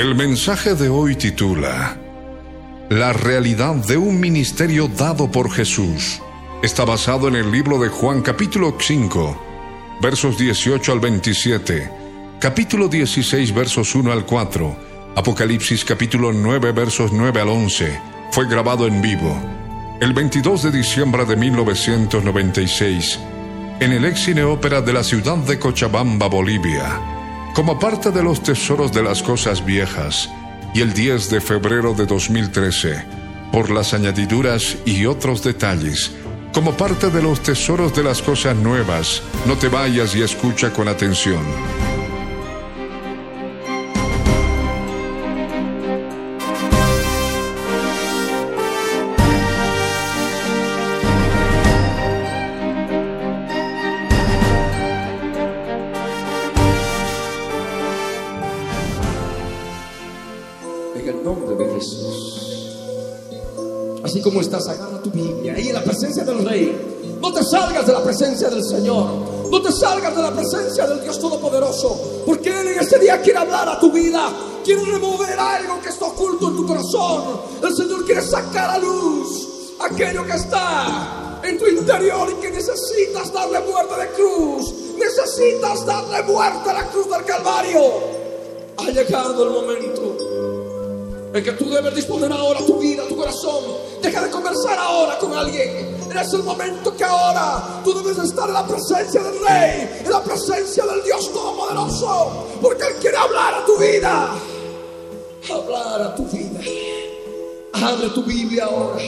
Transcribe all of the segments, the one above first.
El mensaje de hoy titula La realidad de un ministerio dado por Jesús. Está basado en el libro de Juan capítulo 5, versos 18 al 27, capítulo 16 versos 1 al 4, Apocalipsis capítulo 9 versos 9 al 11. Fue grabado en vivo el 22 de diciembre de 1996 en el ex cine ópera de la ciudad de Cochabamba, Bolivia como parte de los tesoros de las cosas viejas, y el 10 de febrero de 2013, por las añadiduras y otros detalles, como parte de los tesoros de las cosas nuevas, no te vayas y escucha con atención. Estás, agarra tu Biblia ahí en la presencia del Rey. No te salgas de la presencia del Señor. No te salgas de la presencia del Dios Todopoderoso. Porque Él en este día quiere hablar a tu vida. Quiere remover algo que está oculto en tu corazón. El Señor quiere sacar a luz aquello que está en tu interior y que necesitas darle muerte de cruz. Necesitas darle muerte a la cruz del Calvario. Ha llegado el momento en que tú debes disponer ahora tu vida, tu corazón. Deja de conversar ahora con alguien. Es el momento que ahora tú debes estar en la presencia del Rey, en la presencia del Dios Todopoderoso, porque Él quiere hablar a tu vida. Hablar a tu vida. Abre tu Biblia ahora.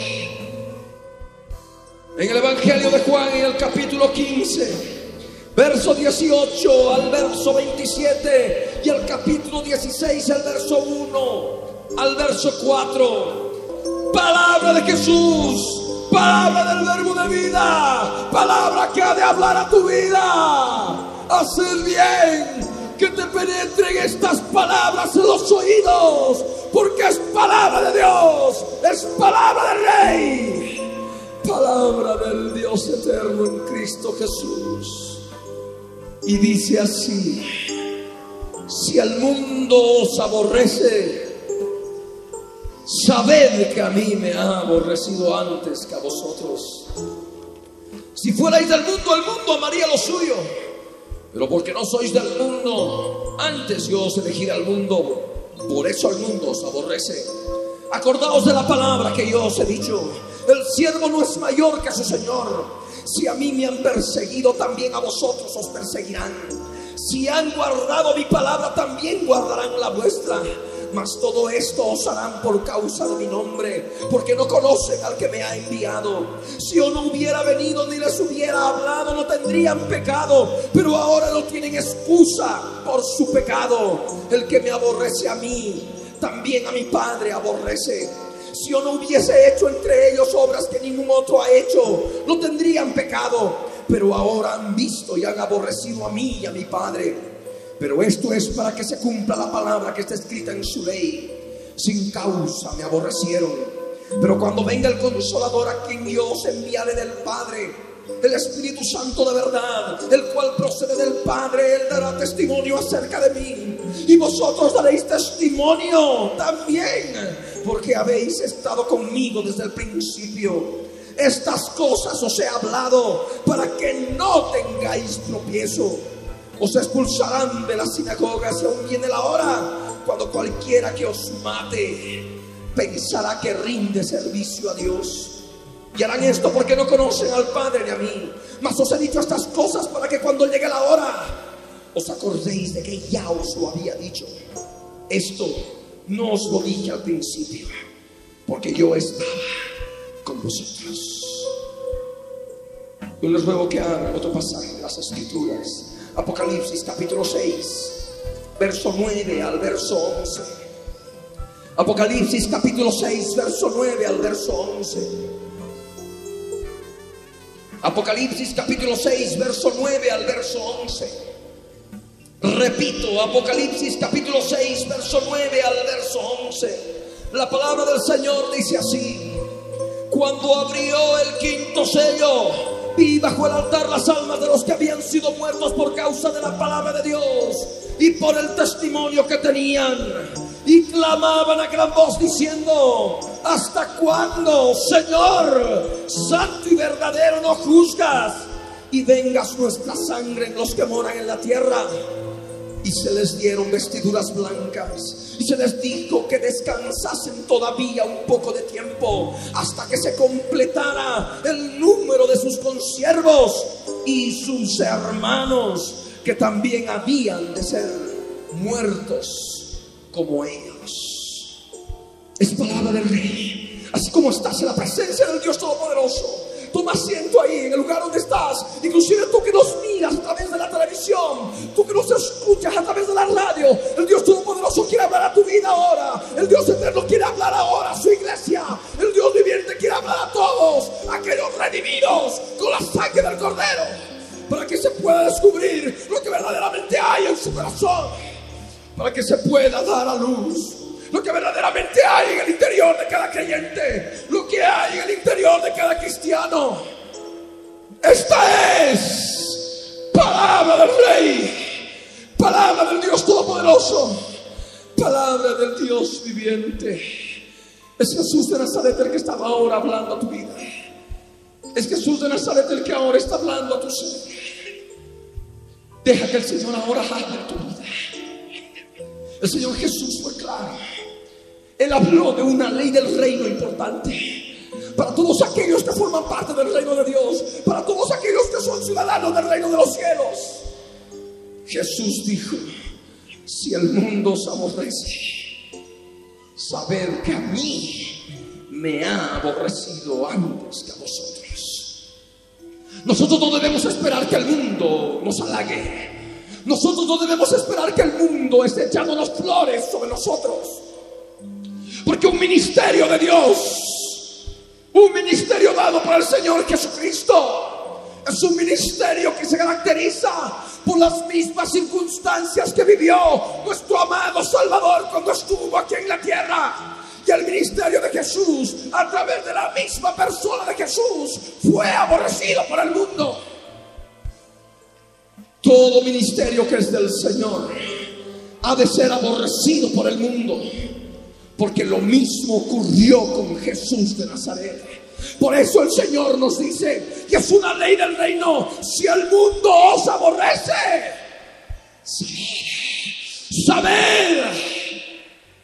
En el Evangelio de Juan, en el capítulo 15, verso 18 al verso 27 y el capítulo 16 al verso 1 al verso 4. Palabra de Jesús, palabra del verbo de vida, palabra que ha de hablar a tu vida. Hacer bien, que te penetren estas palabras en los oídos, porque es palabra de Dios, es palabra del Rey, palabra del Dios eterno en Cristo Jesús. Y dice así, si al mundo os aborrece, Sabed que a mí me ha aborrecido antes que a vosotros. Si fuerais del mundo, el mundo amaría lo suyo. Pero porque no sois del mundo, antes yo os elegí al mundo. Por eso el mundo os aborrece. Acordaos de la palabra que yo os he dicho. El siervo no es mayor que su Señor. Si a mí me han perseguido, también a vosotros os perseguirán. Si han guardado mi palabra, también guardarán la vuestra. Mas todo esto os harán por causa de mi nombre, porque no conocen al que me ha enviado. Si yo no hubiera venido ni les hubiera hablado, no tendrían pecado, pero ahora no tienen excusa por su pecado. El que me aborrece a mí, también a mi Padre aborrece. Si yo no hubiese hecho entre ellos obras que ningún otro ha hecho, no tendrían pecado. Pero ahora han visto y han aborrecido a mí y a mi Padre. Pero esto es para que se cumpla la palabra que está escrita en su ley. Sin causa me aborrecieron. Pero cuando venga el consolador a quien Dios enviare del Padre, el Espíritu Santo de verdad, el cual procede del Padre, Él dará testimonio acerca de mí. Y vosotros daréis testimonio también, porque habéis estado conmigo desde el principio. Estas cosas os he hablado para que no tengáis tropiezo os expulsarán de las sinagogas y aún viene la hora cuando cualquiera que os mate pensará que rinde servicio a Dios. Y harán esto porque no conocen al Padre ni a mí. Mas os he dicho estas cosas para que cuando llegue la hora os acordéis de que ya os lo había dicho. Esto no os lo dije al principio, porque yo estaba con vosotros. Yo les ruego que abran otro pasaje de las Escrituras. Apocalipsis capítulo 6, verso 9 al verso 11. Apocalipsis capítulo 6, verso 9 al verso 11. Apocalipsis capítulo 6, verso 9 al verso 11. Repito, Apocalipsis capítulo 6, verso 9 al verso 11. La palabra del Señor dice así. Cuando abrió el quinto sello, Vi bajo el altar las almas de los que sido muertos por causa de la palabra de Dios y por el testimonio que tenían. Y clamaban a gran voz diciendo, ¿hasta cuándo, Señor, santo y verdadero, no juzgas? Y vengas nuestra sangre en los que moran en la tierra y se les dieron vestiduras blancas y se les dijo que descansasen todavía un poco de tiempo hasta que se completara el número de sus consiervos y sus hermanos que también habían de ser muertos como ellos. Es palabra del rey. Así como estás en la presencia del Dios Todopoderoso Toma asiento ahí, en el lugar donde estás. Inclusive tú que nos miras a través de la televisión, tú que nos escuchas a través de la radio. El Dios Todopoderoso quiere hablar a tu vida ahora. El Dios Eterno quiere hablar ahora a su iglesia. El Dios viviente quiere hablar a todos, aquellos redimidos con la sangre del Cordero. Para que se pueda descubrir lo que verdaderamente hay en su corazón. Para que se pueda dar a luz lo que verdaderamente hay en el interior de cada creyente, lo que hay en el interior de cada cristiano. Esta es palabra del Rey, palabra del Dios Todopoderoso, palabra del Dios viviente. Es Jesús de Nazaret el que estaba ahora hablando a tu vida. Es Jesús de Nazaret el que ahora está hablando a tu ser. Deja que el Señor ahora hable en tu vida. El Señor Jesús fue claro. Él habló de una ley del reino importante. Para todos aquellos que forman parte del reino de Dios. Para todos aquellos que son ciudadanos del reino de los cielos. Jesús dijo, si el mundo os aborrece, saber que a mí me ha aborrecido antes que a vosotros. Nosotros no debemos esperar que el mundo nos halague. Nosotros no debemos esperar que el mundo esté echándonos flores sobre nosotros. Un ministerio de Dios, un ministerio dado por el Señor Jesucristo, es un ministerio que se caracteriza por las mismas circunstancias que vivió nuestro amado Salvador cuando estuvo aquí en la tierra. Y el ministerio de Jesús, a través de la misma persona de Jesús, fue aborrecido por el mundo. Todo ministerio que es del Señor ha de ser aborrecido por el mundo. Porque lo mismo ocurrió con Jesús de Nazaret. Por eso el Señor nos dice que es una ley del reino. Si el mundo os aborrece, saber,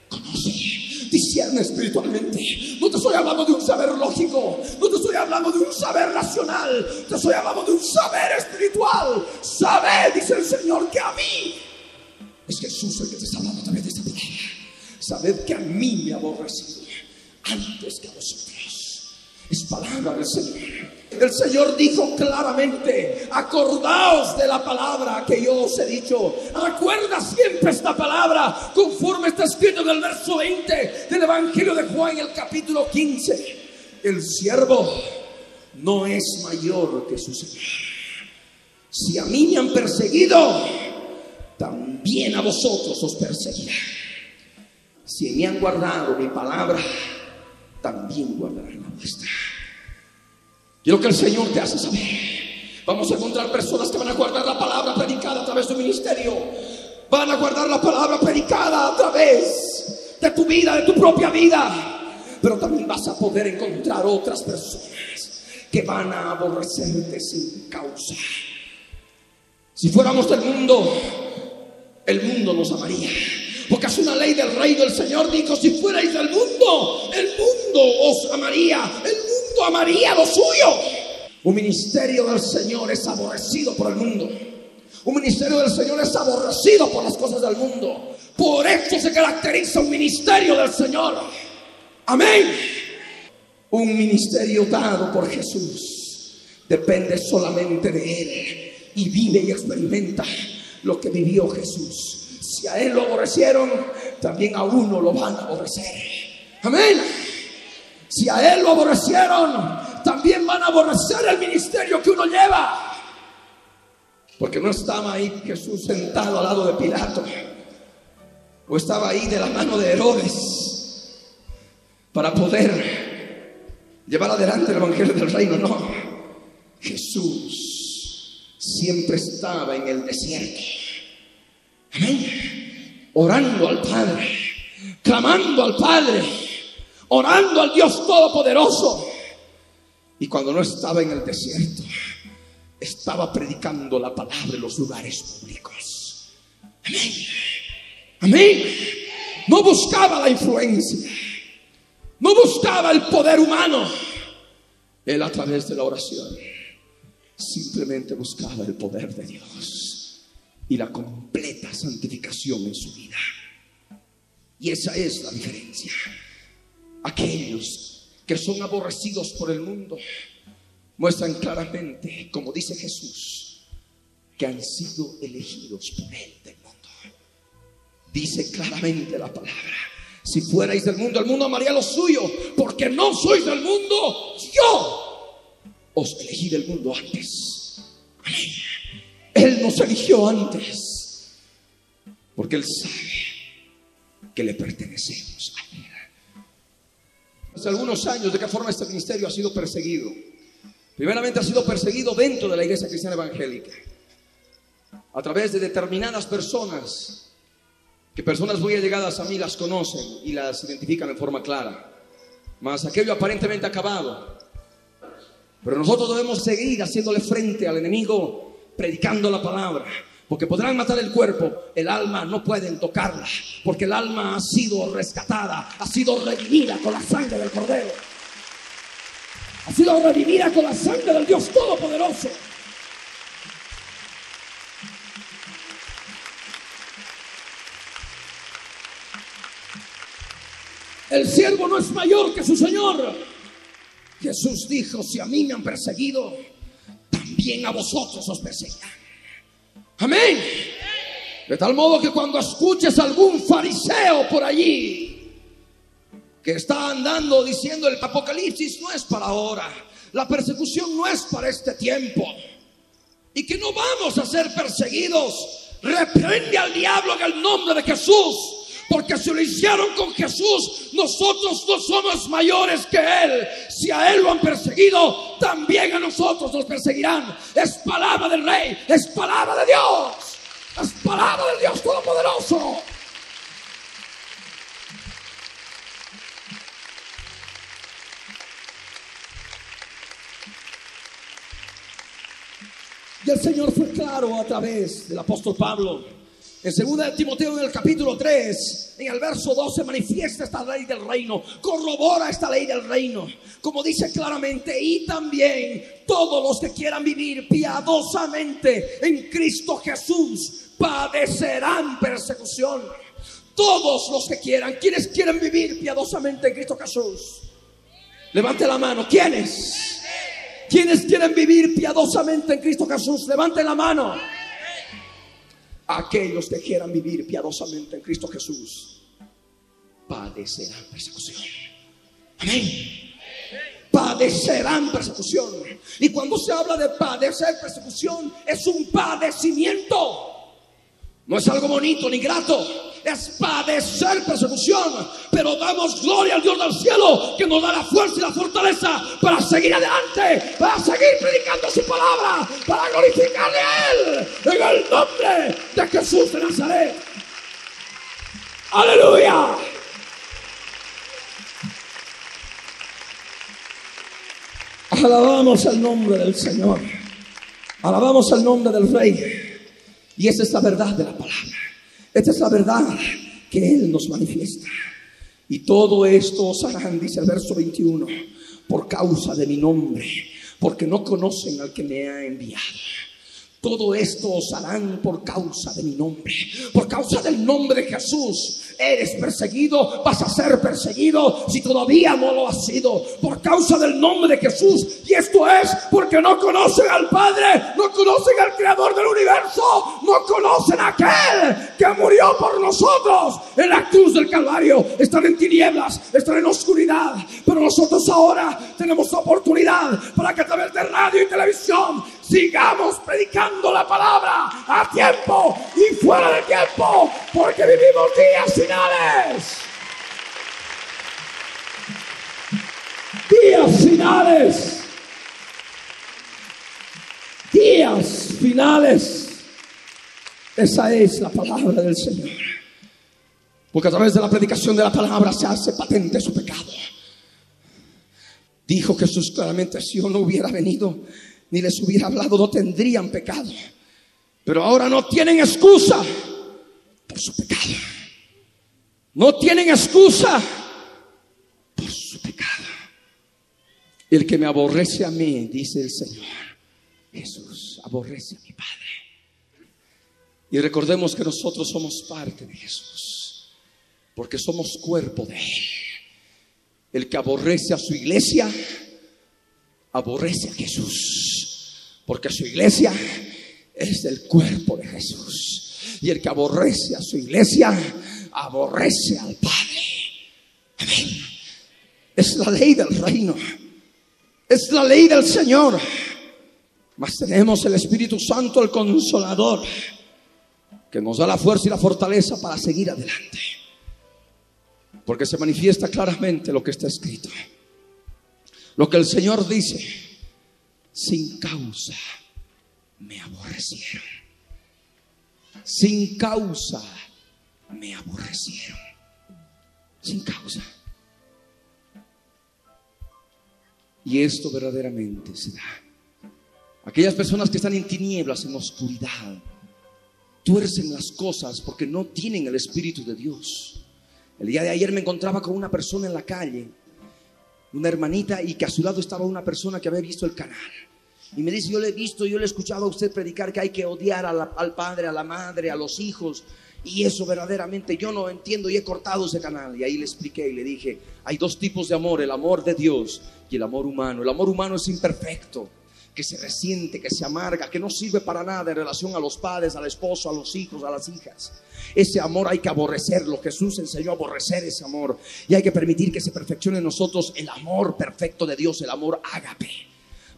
conoce, discierne espiritualmente. No te estoy hablando de un saber lógico, no te estoy hablando de un saber racional, te estoy hablando de un saber espiritual. Saber, dice el Señor, que a mí es Jesús el que te está hablando través de esta palabra. Sabed que a mí me ha aborrecido antes que a vosotros. Es palabra del Señor. El Señor dijo claramente, acordaos de la palabra que yo os he dicho. Recuerda siempre esta palabra conforme está escrito en el verso 20 del Evangelio de Juan, el capítulo 15. El siervo no es mayor que su Señor. Si a mí me han perseguido, también a vosotros os perseguirán. Si me han guardado mi palabra, también guardarán la vuestra. Lo que el Señor te hace saber. Vamos a encontrar personas que van a guardar la palabra predicada a través de un ministerio. Van a guardar la palabra predicada a través de tu vida, de tu propia vida. Pero también vas a poder encontrar otras personas que van a aborrecerte sin causa. Si fuéramos del mundo, el mundo nos amaría. Porque es una ley del reino. El Señor dijo, si fuerais del mundo, el mundo os amaría. El mundo amaría lo suyo. Un ministerio del Señor es aborrecido por el mundo. Un ministerio del Señor es aborrecido por las cosas del mundo. Por eso se caracteriza un ministerio del Señor. Amén. Un ministerio dado por Jesús depende solamente de Él y vive y experimenta lo que vivió Jesús. Si a Él lo aborrecieron, también a uno lo van a aborrecer. Amén. Si a Él lo aborrecieron, también van a aborrecer el ministerio que uno lleva. Porque no estaba ahí Jesús sentado al lado de Pilato. O estaba ahí de la mano de Herodes para poder llevar adelante el Evangelio del Reino. No. Jesús siempre estaba en el desierto. Amén. Orando al Padre, clamando al Padre, orando al Dios Todopoderoso. Y cuando no estaba en el desierto, estaba predicando la palabra en los lugares públicos. Amén. Amén. No buscaba la influencia. No buscaba el poder humano. Él a través de la oración simplemente buscaba el poder de Dios y la completa santificación en su vida. Y esa es la diferencia. Aquellos que son aborrecidos por el mundo muestran claramente, como dice Jesús, que han sido elegidos por Él del mundo. Dice claramente la palabra. Si fuerais del mundo, el mundo amaría lo suyo, porque no sois del mundo, yo os elegí del mundo antes. Él nos eligió antes, porque Él sabe que le pertenecemos a Él. Hace algunos años, ¿de qué forma este ministerio ha sido perseguido? Primeramente ha sido perseguido dentro de la iglesia cristiana evangélica, a través de determinadas personas, que personas muy allegadas a mí las conocen y las identifican en forma clara. Mas aquello aparentemente acabado. Pero nosotros debemos seguir haciéndole frente al enemigo, predicando la palabra. Porque podrán matar el cuerpo, el alma no pueden tocarla, porque el alma ha sido rescatada, ha sido redimida con la sangre del cordero ha sido redimida con la sangre del Dios Todopoderoso. El siervo no es mayor que su Señor. Jesús dijo, si a mí me han perseguido, también a vosotros os perseguirán. Amén. De tal modo que cuando escuches algún fariseo por allí, que está andando diciendo el apocalipsis no es para ahora, la persecución no es para este tiempo y que no vamos a ser perseguidos. Reprende al diablo en el nombre de Jesús. Porque si lo hicieron con Jesús, nosotros no somos mayores que Él. Si a Él lo han perseguido, también a nosotros nos perseguirán. Es palabra del Rey, es palabra de Dios, es palabra del Dios Todopoderoso. Y el Señor fue claro a través del apóstol Pablo. En 2 Timoteo en el capítulo 3, en el verso 12 manifiesta esta ley del reino, corrobora esta ley del reino, como dice claramente, y también todos los que quieran vivir piadosamente en Cristo Jesús padecerán persecución. Todos los que quieran, quienes quieren vivir piadosamente en Cristo Jesús. Levante la mano, ¿quiénes? ¿Quiénes quieren vivir piadosamente en Cristo Jesús? Levanten la mano. Aquellos que quieran vivir piadosamente en Cristo Jesús padecerán persecución. Amén. Padecerán persecución. Y cuando se habla de padecer persecución, es un padecimiento. No es algo bonito ni grato es padecer persecución, pero damos gloria al Dios del cielo que nos da la fuerza y la fortaleza para seguir adelante, para seguir predicando su palabra, para glorificarle a Él en el nombre de Jesús de Nazaret. Aleluya. Alabamos el nombre del Señor. Alabamos el nombre del Rey. Y es la verdad de la palabra. Esta es la verdad que Él nos manifiesta. Y todo esto os harán, dice el verso 21, por causa de mi nombre, porque no conocen al que me ha enviado. Todo esto os harán por causa de mi nombre, por causa del nombre de Jesús. Eres perseguido, vas a ser perseguido si todavía no lo has sido, por causa del nombre de Jesús. Y esto es porque no conocen al Padre, no conocen al Creador del universo, no conocen a aquel que murió por nosotros en la cruz del Calvario. Están en tinieblas, están en oscuridad, pero nosotros ahora tenemos oportunidad para que a través de radio y televisión sigamos predicando la palabra a tiempo y fuera de tiempo, porque vivimos días finales. Días finales. Días finales. Esa es la palabra del Señor. Porque a través de la predicación de la palabra se hace patente su pecado. Dijo Jesús claramente, si yo no hubiera venido, ni les hubiera hablado, no tendrían pecado. Pero ahora no tienen excusa por su pecado. No tienen excusa por su pecado. El que me aborrece a mí, dice el Señor, Jesús aborrece a mi Padre. Y recordemos que nosotros somos parte de Jesús, porque somos cuerpo de Él. El que aborrece a su iglesia, aborrece a Jesús, porque su iglesia es el cuerpo de Jesús. Y el que aborrece a su iglesia, aborrece al Padre. Amén. Es la ley del reino. Es la ley del Señor. Mas tenemos el Espíritu Santo, el consolador, que nos da la fuerza y la fortaleza para seguir adelante. Porque se manifiesta claramente lo que está escrito. Lo que el Señor dice, sin causa me aborrecieron. Sin causa me aborrecieron. Sin causa. Y esto verdaderamente se da. Aquellas personas que están en tinieblas, en oscuridad, tuercen las cosas porque no tienen el Espíritu de Dios. El día de ayer me encontraba con una persona en la calle una hermanita y que a su lado estaba una persona que había visto el canal. Y me dice, yo le he visto, yo le he escuchado a usted predicar que hay que odiar al padre, a la madre, a los hijos. Y eso verdaderamente yo no entiendo y he cortado ese canal. Y ahí le expliqué y le dije, hay dos tipos de amor, el amor de Dios y el amor humano. El amor humano es imperfecto que se resiente, que se amarga, que no sirve para nada en relación a los padres, al esposo, a los hijos, a las hijas. Ese amor hay que aborrecerlo. Jesús enseñó a aborrecer ese amor. Y hay que permitir que se perfeccione en nosotros el amor perfecto de Dios, el amor ágape.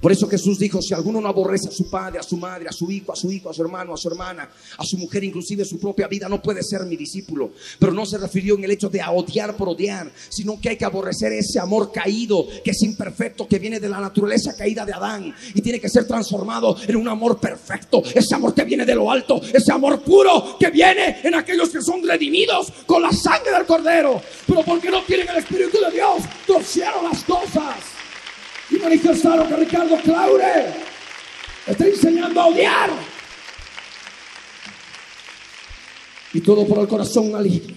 Por eso Jesús dijo, si alguno no aborrece a su padre, a su madre, a su hijo, a su hijo, a su hermano, a su hermana, a su mujer, inclusive su propia vida, no puede ser mi discípulo. Pero no se refirió en el hecho de odiar por odiar, sino que hay que aborrecer ese amor caído, que es imperfecto, que viene de la naturaleza caída de Adán y tiene que ser transformado en un amor perfecto, ese amor que viene de lo alto, ese amor puro que viene en aquellos que son redimidos con la sangre del cordero. Pero porque no tienen el Espíritu de Dios, torcieron las cosas y manifestaron que Ricardo Claure está enseñando a odiar. Y todo por el corazón maligno,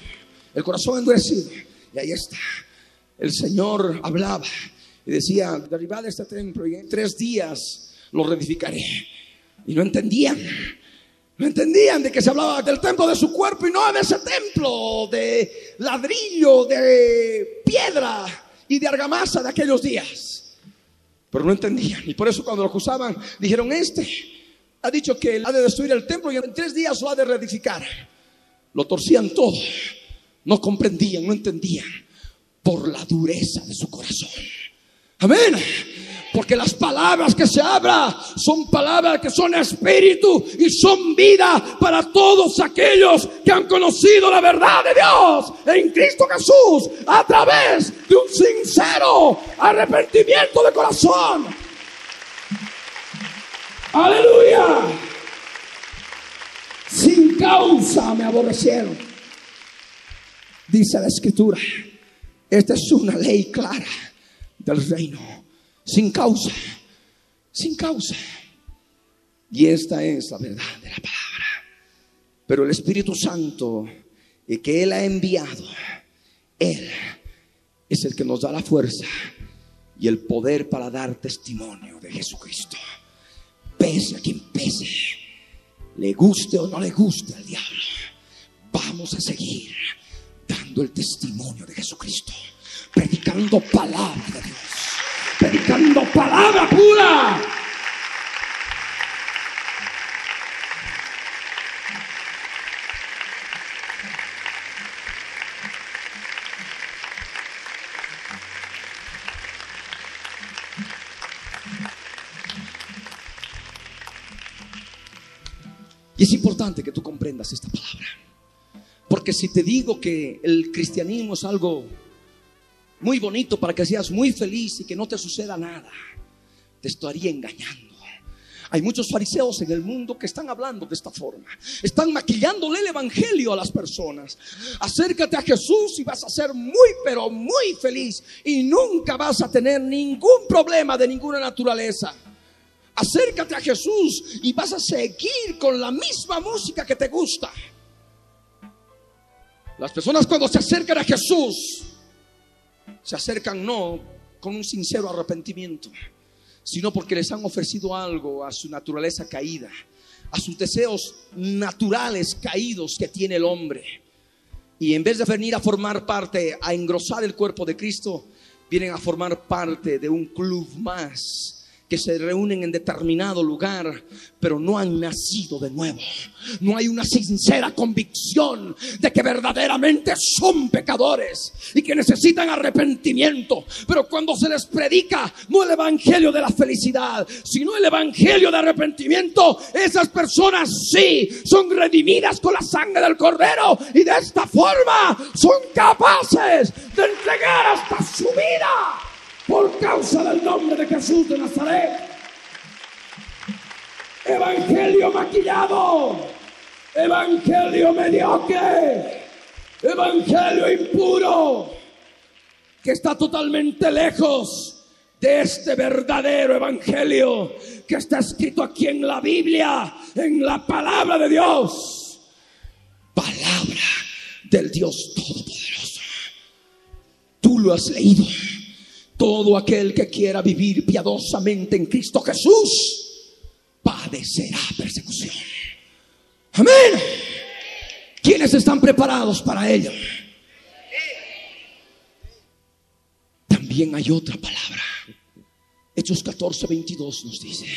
el corazón endurecido. Y ahí está. El Señor hablaba y decía, derribad este templo y en tres días lo reedificaré. Y no entendían. No entendían de que se hablaba del templo de su cuerpo y no de ese templo de ladrillo, de piedra y de argamasa de aquellos días. Pero no entendían. Y por eso cuando lo acusaban, dijeron, este ha dicho que él ha de destruir el templo y en tres días lo ha de reedificar. Lo torcían todo. No comprendían, no entendían. Por la dureza de su corazón. Amén. Porque las palabras que se hablan son palabras que son espíritu y son vida para todos aquellos que han conocido la verdad de Dios en Cristo Jesús a través de un sincero arrepentimiento de corazón. Aleluya. Sin causa me aborrecieron. Dice la escritura. Esta es una ley clara del reino sin causa, sin causa. Y esta es la verdad de la palabra. Pero el Espíritu Santo que Él ha enviado, Él es el que nos da la fuerza y el poder para dar testimonio de Jesucristo. Pese a quien pese, le guste o no le guste al diablo, vamos a seguir dando el testimonio de Jesucristo, predicando palabra de Dios, predicando palabra pura. Y es importante que tú comprendas esta palabra. Porque si te digo que el cristianismo es algo muy bonito para que seas muy feliz y que no te suceda nada, te estaría engañando. Hay muchos fariseos en el mundo que están hablando de esta forma. Están maquillándole el evangelio a las personas. Acércate a Jesús y vas a ser muy, pero muy feliz. Y nunca vas a tener ningún problema de ninguna naturaleza. Acércate a Jesús y vas a seguir con la misma música que te gusta. Las personas cuando se acercan a Jesús, se acercan no con un sincero arrepentimiento, sino porque les han ofrecido algo a su naturaleza caída, a sus deseos naturales caídos que tiene el hombre. Y en vez de venir a formar parte, a engrosar el cuerpo de Cristo, vienen a formar parte de un club más que se reúnen en determinado lugar, pero no han nacido de nuevo. No hay una sincera convicción de que verdaderamente son pecadores y que necesitan arrepentimiento. Pero cuando se les predica no el evangelio de la felicidad, sino el evangelio de arrepentimiento, esas personas sí son redimidas con la sangre del cordero y de esta forma son capaces de entregar hasta su vida por causa del nombre de Jesús de Nazaret. Evangelio maquillado, evangelio mediocre, evangelio impuro, que está totalmente lejos de este verdadero evangelio que está escrito aquí en la Biblia, en la palabra de Dios. Palabra del Dios Todopoderoso. Tú lo has leído. Todo aquel que quiera vivir piadosamente en Cristo Jesús padecerá persecución. Amén. ¿Quiénes están preparados para ello? También hay otra palabra. Hechos 14, 22 nos dice,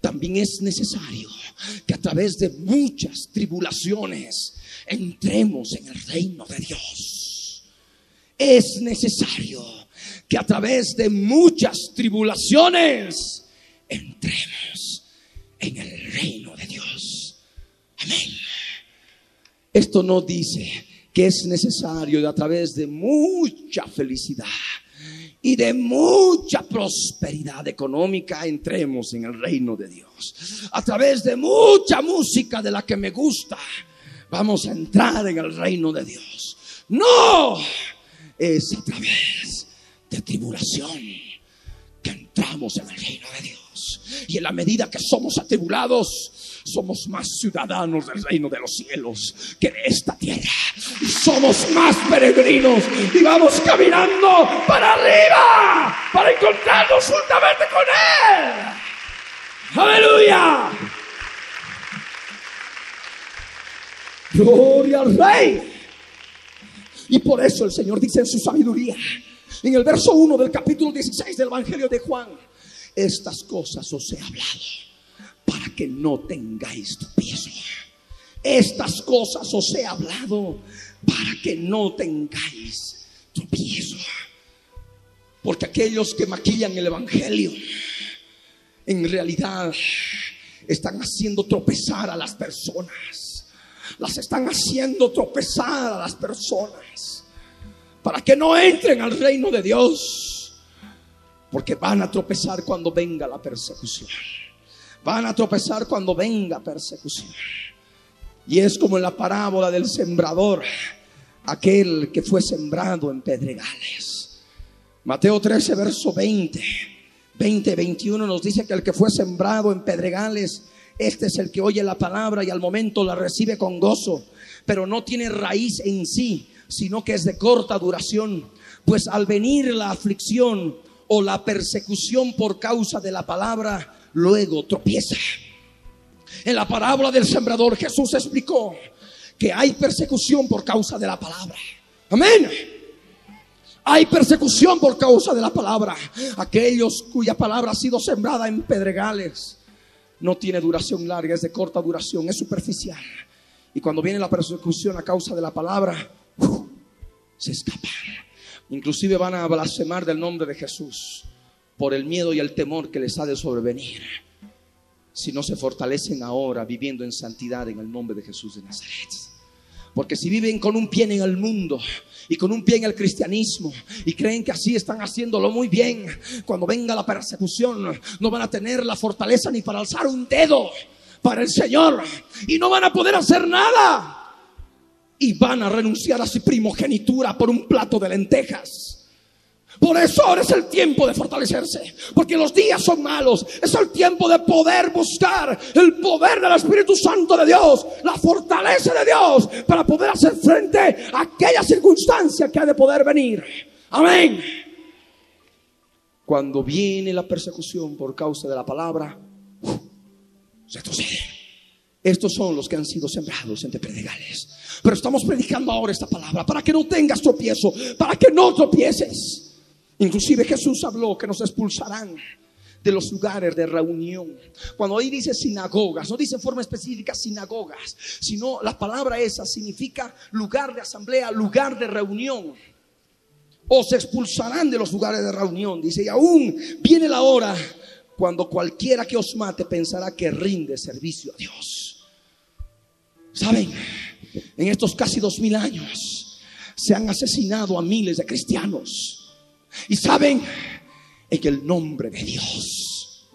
también es necesario que a través de muchas tribulaciones entremos en el reino de Dios. Es necesario a través de muchas tribulaciones entremos en el reino de Dios. Amén. Esto no dice que es necesario a través de mucha felicidad y de mucha prosperidad económica entremos en el reino de Dios. A través de mucha música de la que me gusta, vamos a entrar en el reino de Dios. No, es a través de tribulación que entramos en el reino de Dios. Y en la medida que somos atribulados, somos más ciudadanos del reino de los cielos que de esta tierra. Y somos más peregrinos y vamos caminando para arriba para encontrarnos juntamente con Él. Aleluya. Gloria al Rey. Y por eso el Señor dice en su sabiduría, en el verso 1 del capítulo 16 del Evangelio de Juan, estas cosas os he hablado para que no tengáis tropiezo. Estas cosas os he hablado para que no tengáis tropiezo. Porque aquellos que maquillan el Evangelio, en realidad están haciendo tropezar a las personas. Las están haciendo tropezar a las personas. Para que no entren al reino de Dios. Porque van a tropezar cuando venga la persecución. Van a tropezar cuando venga persecución. Y es como en la parábola del sembrador, aquel que fue sembrado en pedregales. Mateo 13, verso 20, 20, 21 nos dice que el que fue sembrado en pedregales, este es el que oye la palabra y al momento la recibe con gozo, pero no tiene raíz en sí, sino que es de corta duración. Pues al venir la aflicción o la persecución por causa de la palabra, luego tropieza. En la parábola del sembrador Jesús explicó que hay persecución por causa de la palabra. Amén. Hay persecución por causa de la palabra. Aquellos cuya palabra ha sido sembrada en pedregales no tiene duración larga, es de corta duración, es superficial. Y cuando viene la persecución a causa de la palabra, se escapan. Inclusive van a blasfemar del nombre de Jesús por el miedo y el temor que les ha de sobrevenir. Si no se fortalecen ahora viviendo en santidad en el nombre de Jesús de Nazaret. Porque si viven con un pie en el mundo y con un pie en el cristianismo y creen que así están haciéndolo muy bien, cuando venga la persecución no van a tener la fortaleza ni para alzar un dedo para el Señor y no van a poder hacer nada. Y van a renunciar a su primogenitura por un plato de lentejas. Por eso ahora es el tiempo de fortalecerse, porque los días son malos. Es el tiempo de poder buscar el poder del Espíritu Santo de Dios, la fortaleza de Dios, para poder hacer frente a aquella circunstancia que ha de poder venir. Amén. Cuando viene la persecución por causa de la palabra, retrocede. Estos son los que han sido sembrados entre predicales. Pero estamos predicando ahora esta palabra para que no tengas tropiezo, para que no tropieces. Inclusive Jesús habló que nos expulsarán de los lugares de reunión. Cuando ahí dice sinagogas, no dice en forma específica sinagogas, sino la palabra esa significa lugar de asamblea, lugar de reunión. O se expulsarán de los lugares de reunión. Dice, y aún viene la hora cuando cualquiera que os mate pensará que rinde servicio a Dios. ¿Saben? En estos casi dos mil años se han asesinado a miles de cristianos y saben, en el nombre de Dios.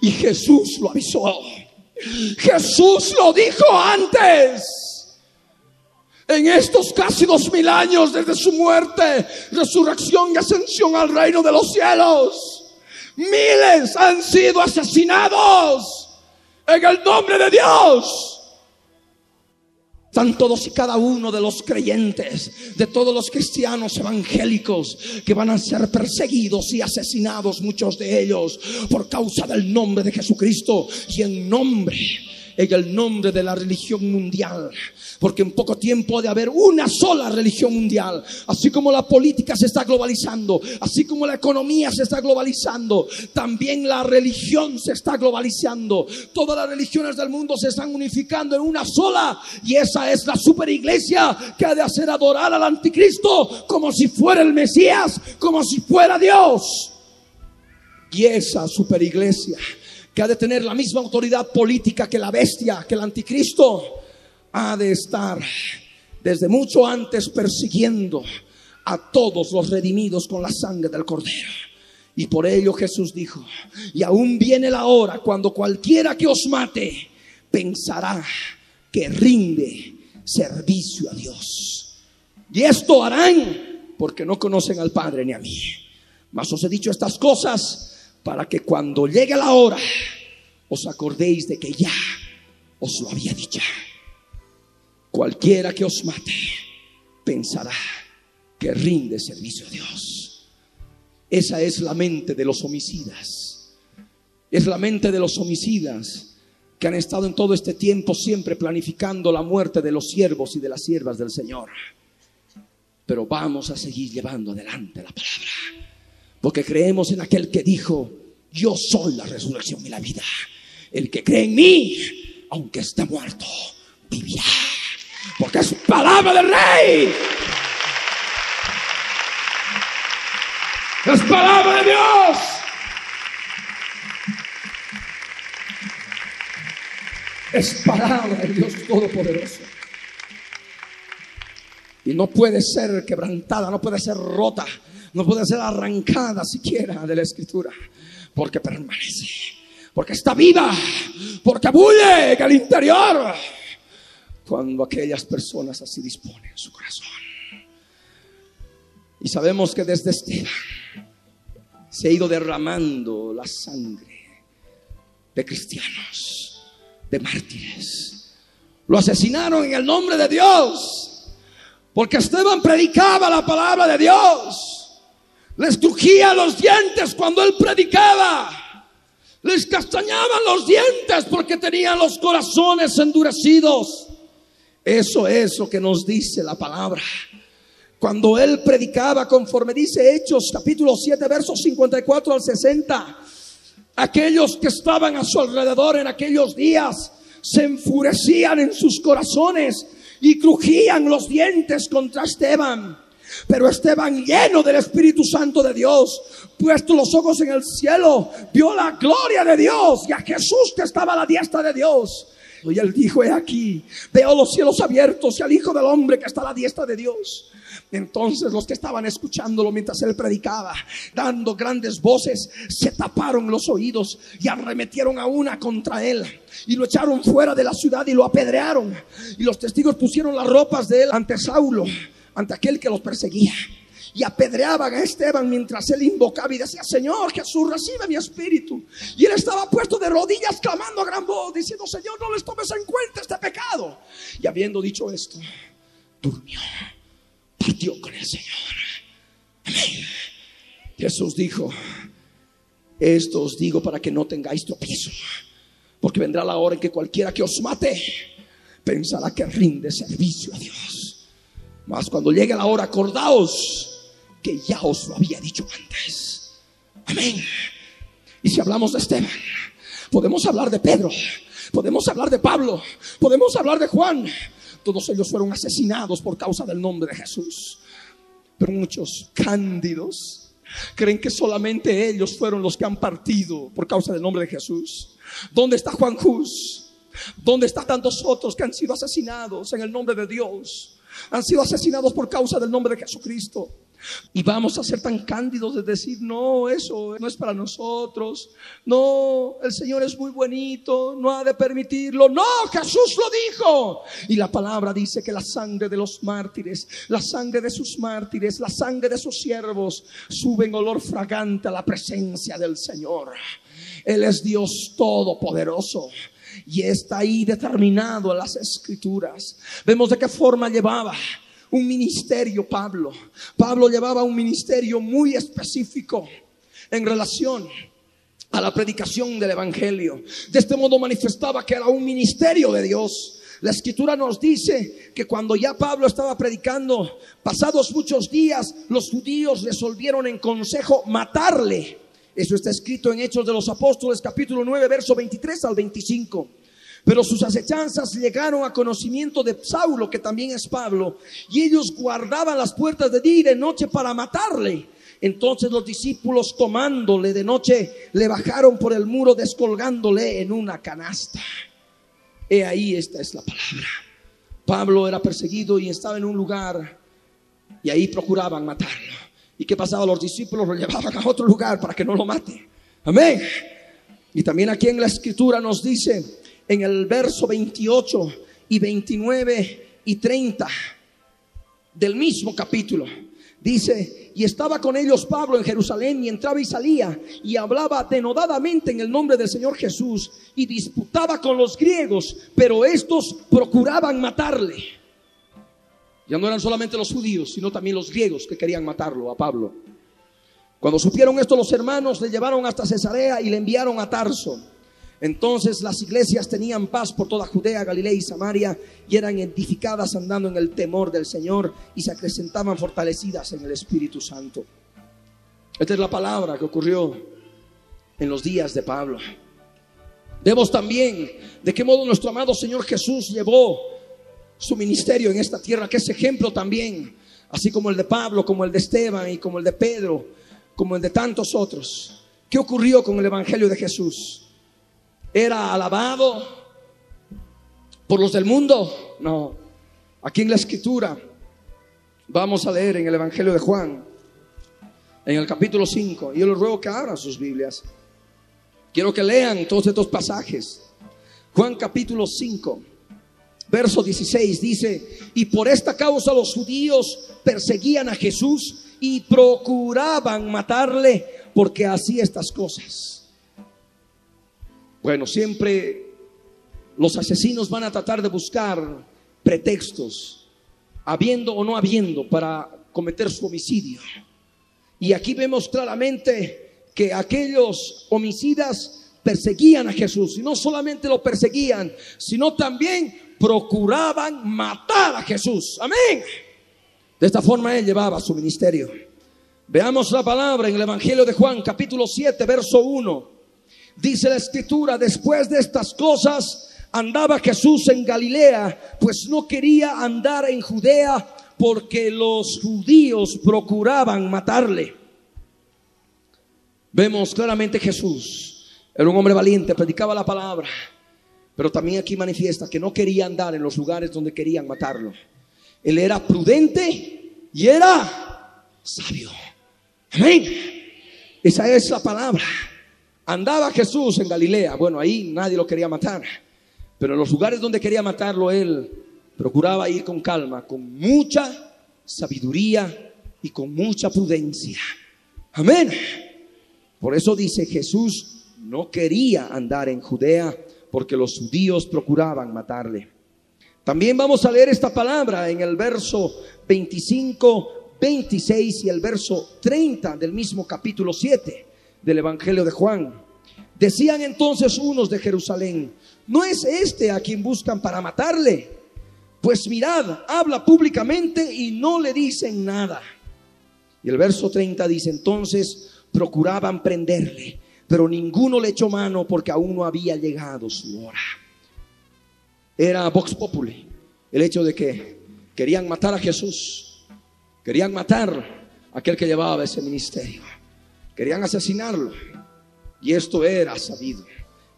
Y Jesús lo avisó. Jesús lo dijo antes. En estos casi dos mil años desde su muerte, resurrección y ascensión al reino de los cielos, miles han sido asesinados en el nombre de Dios. Están todos y cada uno de los creyentes, de todos los cristianos evangélicos que van a ser perseguidos y asesinados, muchos de ellos, por causa del nombre de Jesucristo. Y en nombre en el nombre de la religión mundial. Porque en poco tiempo ha de haber una sola religión mundial. Así como la política se está globalizando, así como la economía se está globalizando, también la religión se está globalizando. Todas las religiones del mundo se están unificando en una sola. Y esa es la super iglesia que ha de hacer adorar al anticristo como si fuera el Mesías, como si fuera Dios. Y esa super iglesia que ha de tener la misma autoridad política que la bestia, que el anticristo, ha de estar desde mucho antes persiguiendo a todos los redimidos con la sangre del cordero. Y por ello Jesús dijo, y aún viene la hora cuando cualquiera que os mate pensará que rinde servicio a Dios. Y esto harán porque no conocen al Padre ni a mí. Mas os he dicho estas cosas para que cuando llegue la hora os acordéis de que ya os lo había dicho. Cualquiera que os mate pensará que rinde servicio a Dios. Esa es la mente de los homicidas. Es la mente de los homicidas que han estado en todo este tiempo siempre planificando la muerte de los siervos y de las siervas del Señor. Pero vamos a seguir llevando adelante la palabra. Porque creemos en aquel que dijo, yo soy la resurrección y la vida. El que cree en mí, aunque esté muerto, vivirá. Porque es palabra del rey. Es palabra de Dios. Es palabra de Dios Todopoderoso. Y no puede ser quebrantada, no puede ser rota no puede ser arrancada siquiera de la escritura, porque permanece, porque está viva, porque bulle en el interior, cuando aquellas personas así disponen su corazón. Y sabemos que desde Esteban se ha ido derramando la sangre de cristianos, de mártires. Lo asesinaron en el nombre de Dios, porque Esteban predicaba la palabra de Dios les crujía los dientes cuando él predicaba. Les castañaban los dientes porque tenían los corazones endurecidos. Eso es lo que nos dice la palabra. Cuando él predicaba conforme dice Hechos capítulo 7 versos 54 al 60, aquellos que estaban a su alrededor en aquellos días se enfurecían en sus corazones y crujían los dientes contra Esteban. Pero Esteban, lleno del Espíritu Santo de Dios, puesto los ojos en el cielo, vio la gloria de Dios y a Jesús que estaba a la diestra de Dios. Y él dijo, he aquí, veo los cielos abiertos y al Hijo del Hombre que está a la diestra de Dios. Entonces los que estaban escuchándolo mientras él predicaba, dando grandes voces, se taparon los oídos y arremetieron a una contra él y lo echaron fuera de la ciudad y lo apedrearon. Y los testigos pusieron las ropas de él ante Saulo, ante aquel que los perseguía. Y apedreaban a Esteban mientras él invocaba y decía, Señor Jesús, recibe mi espíritu. Y él estaba puesto de rodillas clamando a gran voz, diciendo, Señor, no les tomes en cuenta este pecado. Y habiendo dicho esto, durmió, partió con el Señor. Amén. Jesús dijo, esto os digo para que no tengáis tropiezo, porque vendrá la hora en que cualquiera que os mate pensará que rinde servicio a Dios. Mas cuando llegue la hora, acordaos que ya os lo había dicho antes. Amén. Y si hablamos de Esteban, podemos hablar de Pedro, podemos hablar de Pablo, podemos hablar de Juan. Todos ellos fueron asesinados por causa del nombre de Jesús. Pero muchos cándidos creen que solamente ellos fueron los que han partido por causa del nombre de Jesús. ¿Dónde está Juan Jus? ¿Dónde están tantos otros que han sido asesinados en el nombre de Dios? Han sido asesinados por causa del nombre de Jesucristo. Y vamos a ser tan cándidos de decir, no, eso no es para nosotros. No, el Señor es muy bonito, no ha de permitirlo. No, Jesús lo dijo. Y la palabra dice que la sangre de los mártires, la sangre de sus mártires, la sangre de sus siervos, sube en olor fragante a la presencia del Señor. Él es Dios todopoderoso y está ahí determinado en las escrituras. Vemos de qué forma llevaba un ministerio Pablo. Pablo llevaba un ministerio muy específico en relación a la predicación del Evangelio. De este modo manifestaba que era un ministerio de Dios. La escritura nos dice que cuando ya Pablo estaba predicando, pasados muchos días, los judíos resolvieron en consejo matarle. Eso está escrito en Hechos de los Apóstoles capítulo 9, verso 23 al 25. Pero sus acechanzas llegaron a conocimiento de Saulo, que también es Pablo, y ellos guardaban las puertas de día y de noche para matarle. Entonces los discípulos tomándole de noche, le bajaron por el muro descolgándole en una canasta. He ahí, esta es la palabra. Pablo era perseguido y estaba en un lugar y ahí procuraban matarlo. ¿Y qué pasaba? Los discípulos lo llevaban a otro lugar para que no lo mate. Amén. Y también aquí en la escritura nos dice en el verso 28 y 29 y 30 del mismo capítulo. Dice, y estaba con ellos Pablo en Jerusalén y entraba y salía y hablaba denodadamente en el nombre del Señor Jesús y disputaba con los griegos, pero estos procuraban matarle. Ya no eran solamente los judíos, sino también los griegos que querían matarlo a Pablo. Cuando supieron esto los hermanos le llevaron hasta Cesarea y le enviaron a Tarso. Entonces las iglesias tenían paz por toda Judea, Galilea y Samaria y eran edificadas andando en el temor del Señor y se acrecentaban fortalecidas en el Espíritu Santo. Esta es la palabra que ocurrió en los días de Pablo. Vemos también de qué modo nuestro amado Señor Jesús llevó su ministerio en esta tierra, que es ejemplo también, así como el de Pablo, como el de Esteban y como el de Pedro, como el de tantos otros. ¿Qué ocurrió con el Evangelio de Jesús? era alabado por los del mundo. No, aquí en la escritura vamos a leer en el Evangelio de Juan, en el capítulo 5. Yo les ruego que abran sus Biblias. Quiero que lean todos estos pasajes. Juan capítulo 5, verso 16 dice, y por esta causa los judíos perseguían a Jesús y procuraban matarle porque hacía estas cosas. Bueno, siempre los asesinos van a tratar de buscar pretextos, habiendo o no habiendo, para cometer su homicidio. Y aquí vemos claramente que aquellos homicidas perseguían a Jesús. Y no solamente lo perseguían, sino también procuraban matar a Jesús. Amén. De esta forma él llevaba su ministerio. Veamos la palabra en el Evangelio de Juan, capítulo 7, verso 1. Dice la escritura, después de estas cosas andaba Jesús en Galilea, pues no quería andar en Judea porque los judíos procuraban matarle. Vemos claramente Jesús, era un hombre valiente, predicaba la palabra, pero también aquí manifiesta que no quería andar en los lugares donde querían matarlo. Él era prudente y era sabio. Amén. Esa es la palabra. Andaba Jesús en Galilea. Bueno, ahí nadie lo quería matar. Pero en los lugares donde quería matarlo, él procuraba ir con calma, con mucha sabiduría y con mucha prudencia. Amén. Por eso dice Jesús no quería andar en Judea porque los judíos procuraban matarle. También vamos a leer esta palabra en el verso 25, 26 y el verso 30 del mismo capítulo 7 del Evangelio de Juan. Decían entonces unos de Jerusalén, ¿no es este a quien buscan para matarle? Pues mirad, habla públicamente y no le dicen nada. Y el verso 30 dice, entonces procuraban prenderle, pero ninguno le echó mano porque aún no había llegado su hora. Era Vox Populi, el hecho de que querían matar a Jesús, querían matar a aquel que llevaba ese ministerio, querían asesinarlo. Y esto era sabido,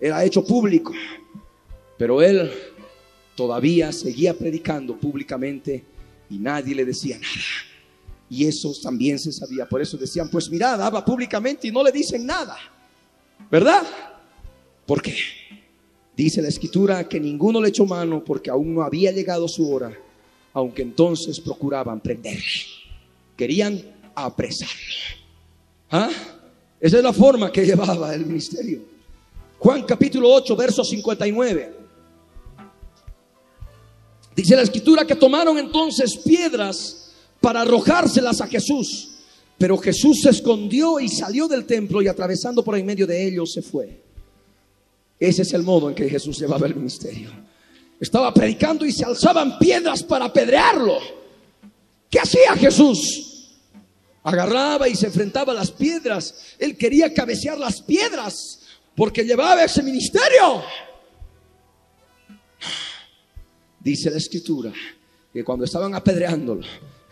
era hecho público, pero él todavía seguía predicando públicamente y nadie le decía nada. Y eso también se sabía. Por eso decían, pues mirad, habla públicamente y no le dicen nada. ¿Verdad? ¿Por qué? Dice la escritura que ninguno le echó mano porque aún no había llegado su hora, aunque entonces procuraban prenderle. Querían apresarlo. ¿Ah? Esa es la forma que llevaba el ministerio. Juan capítulo 8, verso 59. Dice la escritura que tomaron entonces piedras para arrojárselas a Jesús. Pero Jesús se escondió y salió del templo y atravesando por en medio de ellos se fue. Ese es el modo en que Jesús llevaba el ministerio. Estaba predicando y se alzaban piedras para apedrearlo. ¿Qué hacía Jesús? Agarraba y se enfrentaba a las piedras. Él quería cabecear las piedras porque llevaba ese ministerio. Dice la escritura que cuando estaban apedreándolo,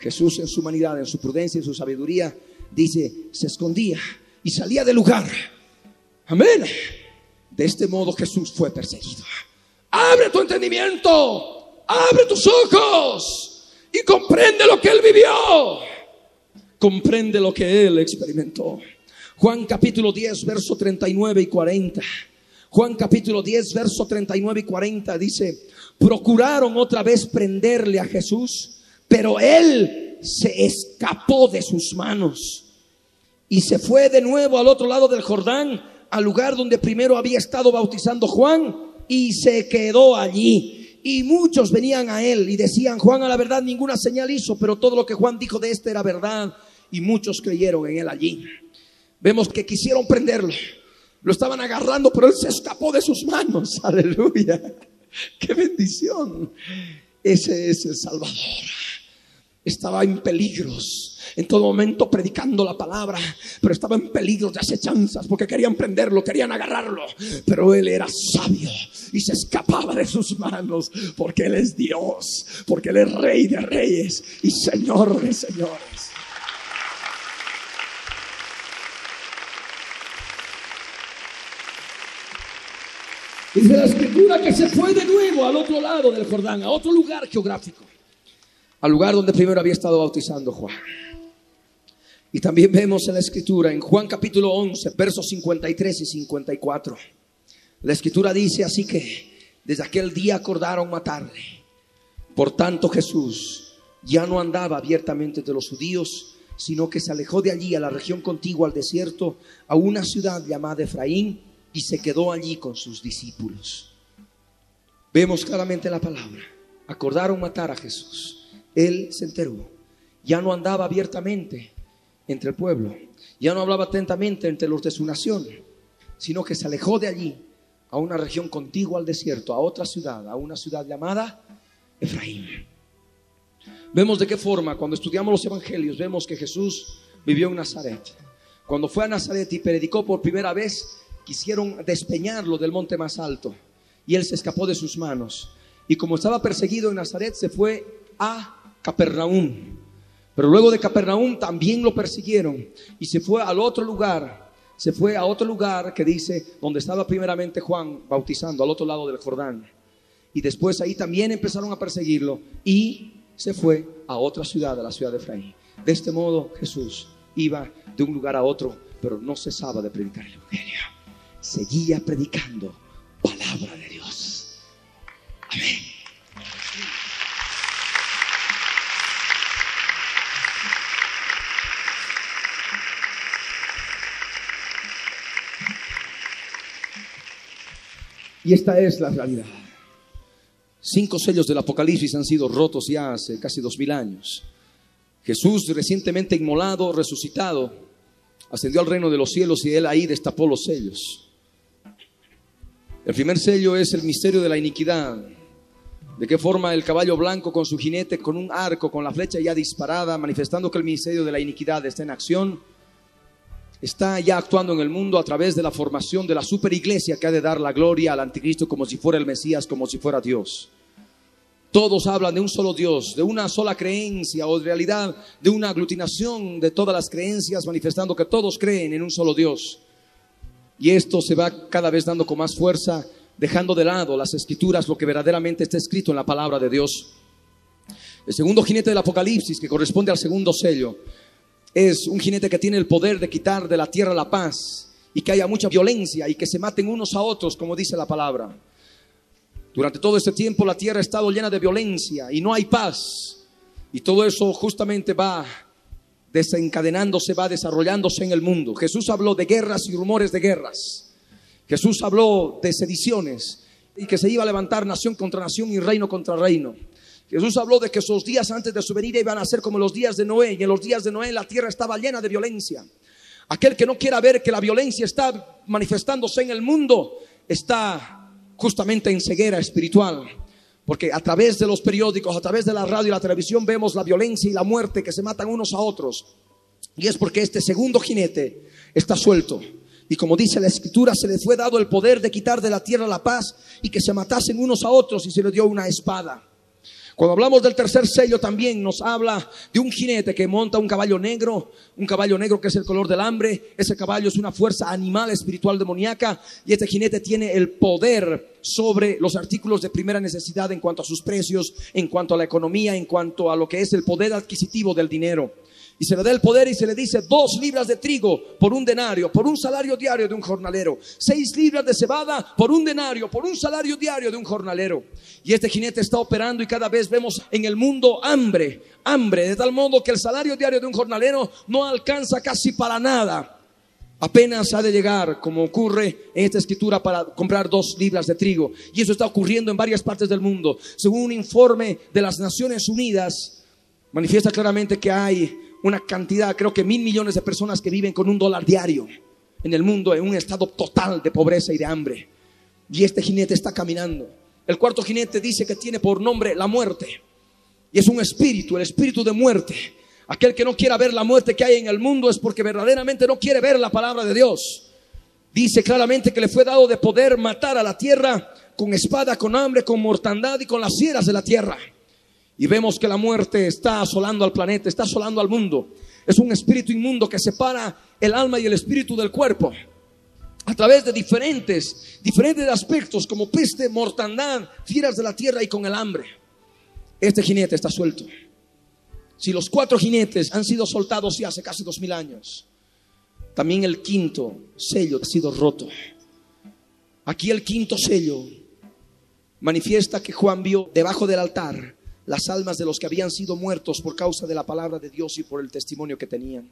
Jesús en su humanidad, en su prudencia, en su sabiduría, dice, se escondía y salía del lugar. Amén. De este modo Jesús fue perseguido. Abre tu entendimiento, abre tus ojos y comprende lo que él vivió. Comprende lo que él experimentó. Juan capítulo 10, verso 39 y 40. Juan capítulo 10, verso 39 y 40 dice, procuraron otra vez prenderle a Jesús, pero él se escapó de sus manos y se fue de nuevo al otro lado del Jordán, al lugar donde primero había estado bautizando Juan, y se quedó allí. Y muchos venían a él y decían, Juan a la verdad ninguna señal hizo, pero todo lo que Juan dijo de este era verdad, y muchos creyeron en él allí. Vemos que quisieron prenderlo, lo estaban agarrando, pero él se escapó de sus manos. Aleluya. Qué bendición. Ese es el Salvador. Estaba en peligros. En todo momento predicando la palabra, pero estaba en peligros de acechanzas porque querían prenderlo, querían agarrarlo. Pero él era sabio y se escapaba de sus manos porque él es Dios, porque él es Rey de Reyes y Señor de Señores. Dice la escritura que se fue de nuevo al otro lado del Jordán, a otro lugar geográfico, al lugar donde primero había estado bautizando Juan. Y también vemos en la escritura, en Juan capítulo 11, versos 53 y 54. La escritura dice así que desde aquel día acordaron matarle. Por tanto Jesús ya no andaba abiertamente entre los judíos, sino que se alejó de allí a la región contigua al desierto, a una ciudad llamada Efraín y se quedó allí con sus discípulos. Vemos claramente la palabra. Acordaron matar a Jesús. Él se enteró. Ya no andaba abiertamente entre el pueblo. Ya no hablaba atentamente entre los de su nación, sino que se alejó de allí a una región contigua al desierto, a otra ciudad, a una ciudad llamada Efraín. Vemos de qué forma, cuando estudiamos los evangelios, vemos que Jesús vivió en Nazaret. Cuando fue a Nazaret y predicó por primera vez, quisieron despeñarlo del monte más alto y él se escapó de sus manos. Y como estaba perseguido en Nazaret, se fue a Capernaum. Pero luego de Capernaum también lo persiguieron y se fue al otro lugar. Se fue a otro lugar que dice donde estaba primeramente Juan bautizando, al otro lado del Jordán. Y después ahí también empezaron a perseguirlo y se fue a otra ciudad, a la ciudad de Efraín. De este modo Jesús iba de un lugar a otro, pero no cesaba de predicar el Evangelio. Seguía predicando palabra de Dios. Amén. Y esta es la realidad. Cinco sellos del Apocalipsis han sido rotos ya hace casi dos mil años. Jesús, recientemente inmolado, resucitado, ascendió al reino de los cielos y él ahí destapó los sellos. El primer sello es el misterio de la iniquidad. De qué forma el caballo blanco con su jinete, con un arco, con la flecha ya disparada, manifestando que el misterio de la iniquidad está en acción, está ya actuando en el mundo a través de la formación de la superiglesia que ha de dar la gloria al anticristo como si fuera el Mesías, como si fuera Dios. Todos hablan de un solo Dios, de una sola creencia o de realidad de una aglutinación de todas las creencias, manifestando que todos creen en un solo Dios. Y esto se va cada vez dando con más fuerza, dejando de lado las escrituras, lo que verdaderamente está escrito en la palabra de Dios. El segundo jinete del Apocalipsis, que corresponde al segundo sello, es un jinete que tiene el poder de quitar de la tierra la paz y que haya mucha violencia y que se maten unos a otros, como dice la palabra. Durante todo este tiempo la tierra ha estado llena de violencia y no hay paz. Y todo eso justamente va desencadenándose, va desarrollándose en el mundo. Jesús habló de guerras y rumores de guerras. Jesús habló de sediciones y que se iba a levantar nación contra nación y reino contra reino. Jesús habló de que esos días antes de su venida iban a ser como los días de Noé, y en los días de Noé la tierra estaba llena de violencia. Aquel que no quiera ver que la violencia está manifestándose en el mundo, está justamente en ceguera espiritual. Porque a través de los periódicos, a través de la radio y la televisión vemos la violencia y la muerte que se matan unos a otros. Y es porque este segundo jinete está suelto. Y como dice la escritura, se le fue dado el poder de quitar de la tierra la paz y que se matasen unos a otros y se le dio una espada. Cuando hablamos del tercer sello también nos habla de un jinete que monta un caballo negro, un caballo negro que es el color del hambre. Ese caballo es una fuerza animal espiritual demoníaca y este jinete tiene el poder sobre los artículos de primera necesidad en cuanto a sus precios, en cuanto a la economía, en cuanto a lo que es el poder adquisitivo del dinero y se le da el poder y se le dice dos libras de trigo por un denario, por un salario diario de un jornalero, seis libras de cebada por un denario, por un salario diario de un jornalero. Y este jinete está operando y cada vez vemos en el mundo hambre, hambre, de tal modo que el salario diario de un jornalero no alcanza casi para nada. Apenas ha de llegar, como ocurre en esta escritura, para comprar dos libras de trigo. Y eso está ocurriendo en varias partes del mundo. Según un informe de las Naciones Unidas, manifiesta claramente que hay una cantidad, creo que mil millones de personas que viven con un dólar diario en el mundo en un estado total de pobreza y de hambre. Y este jinete está caminando. El cuarto jinete dice que tiene por nombre la muerte. Y es un espíritu, el espíritu de muerte. Aquel que no quiera ver la muerte que hay en el mundo es porque verdaderamente no quiere ver la palabra de Dios. Dice claramente que le fue dado de poder matar a la tierra con espada, con hambre, con mortandad y con las fieras de la tierra. Y vemos que la muerte está asolando al planeta, está asolando al mundo. Es un espíritu inmundo que separa el alma y el espíritu del cuerpo. A través de diferentes, diferentes aspectos como peste, mortandad, fieras de la tierra y con el hambre. Este jinete está suelto. Si los cuatro jinetes han sido soltados ya hace casi dos mil años, también el quinto sello ha sido roto. Aquí el quinto sello manifiesta que Juan vio debajo del altar las almas de los que habían sido muertos por causa de la palabra de Dios y por el testimonio que tenían.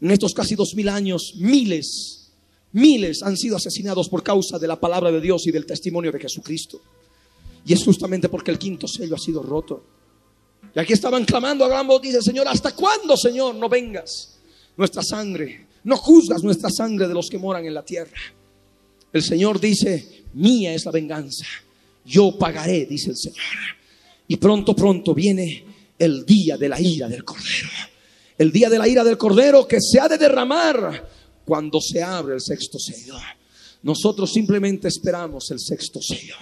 En estos casi dos mil años, miles, miles han sido asesinados por causa de la palabra de Dios y del testimonio de Jesucristo. Y es justamente porque el quinto sello ha sido roto. Y aquí estaban clamando a gran voz, dice Señor, ¿hasta cuándo, Señor, no vengas? Nuestra sangre, no juzgas nuestra sangre de los que moran en la tierra. El Señor dice, mía es la venganza, yo pagaré, dice el Señor. Y pronto, pronto viene el día de la ira del Cordero. El día de la ira del Cordero que se ha de derramar cuando se abre el sexto sello. Nosotros simplemente esperamos el sexto sello.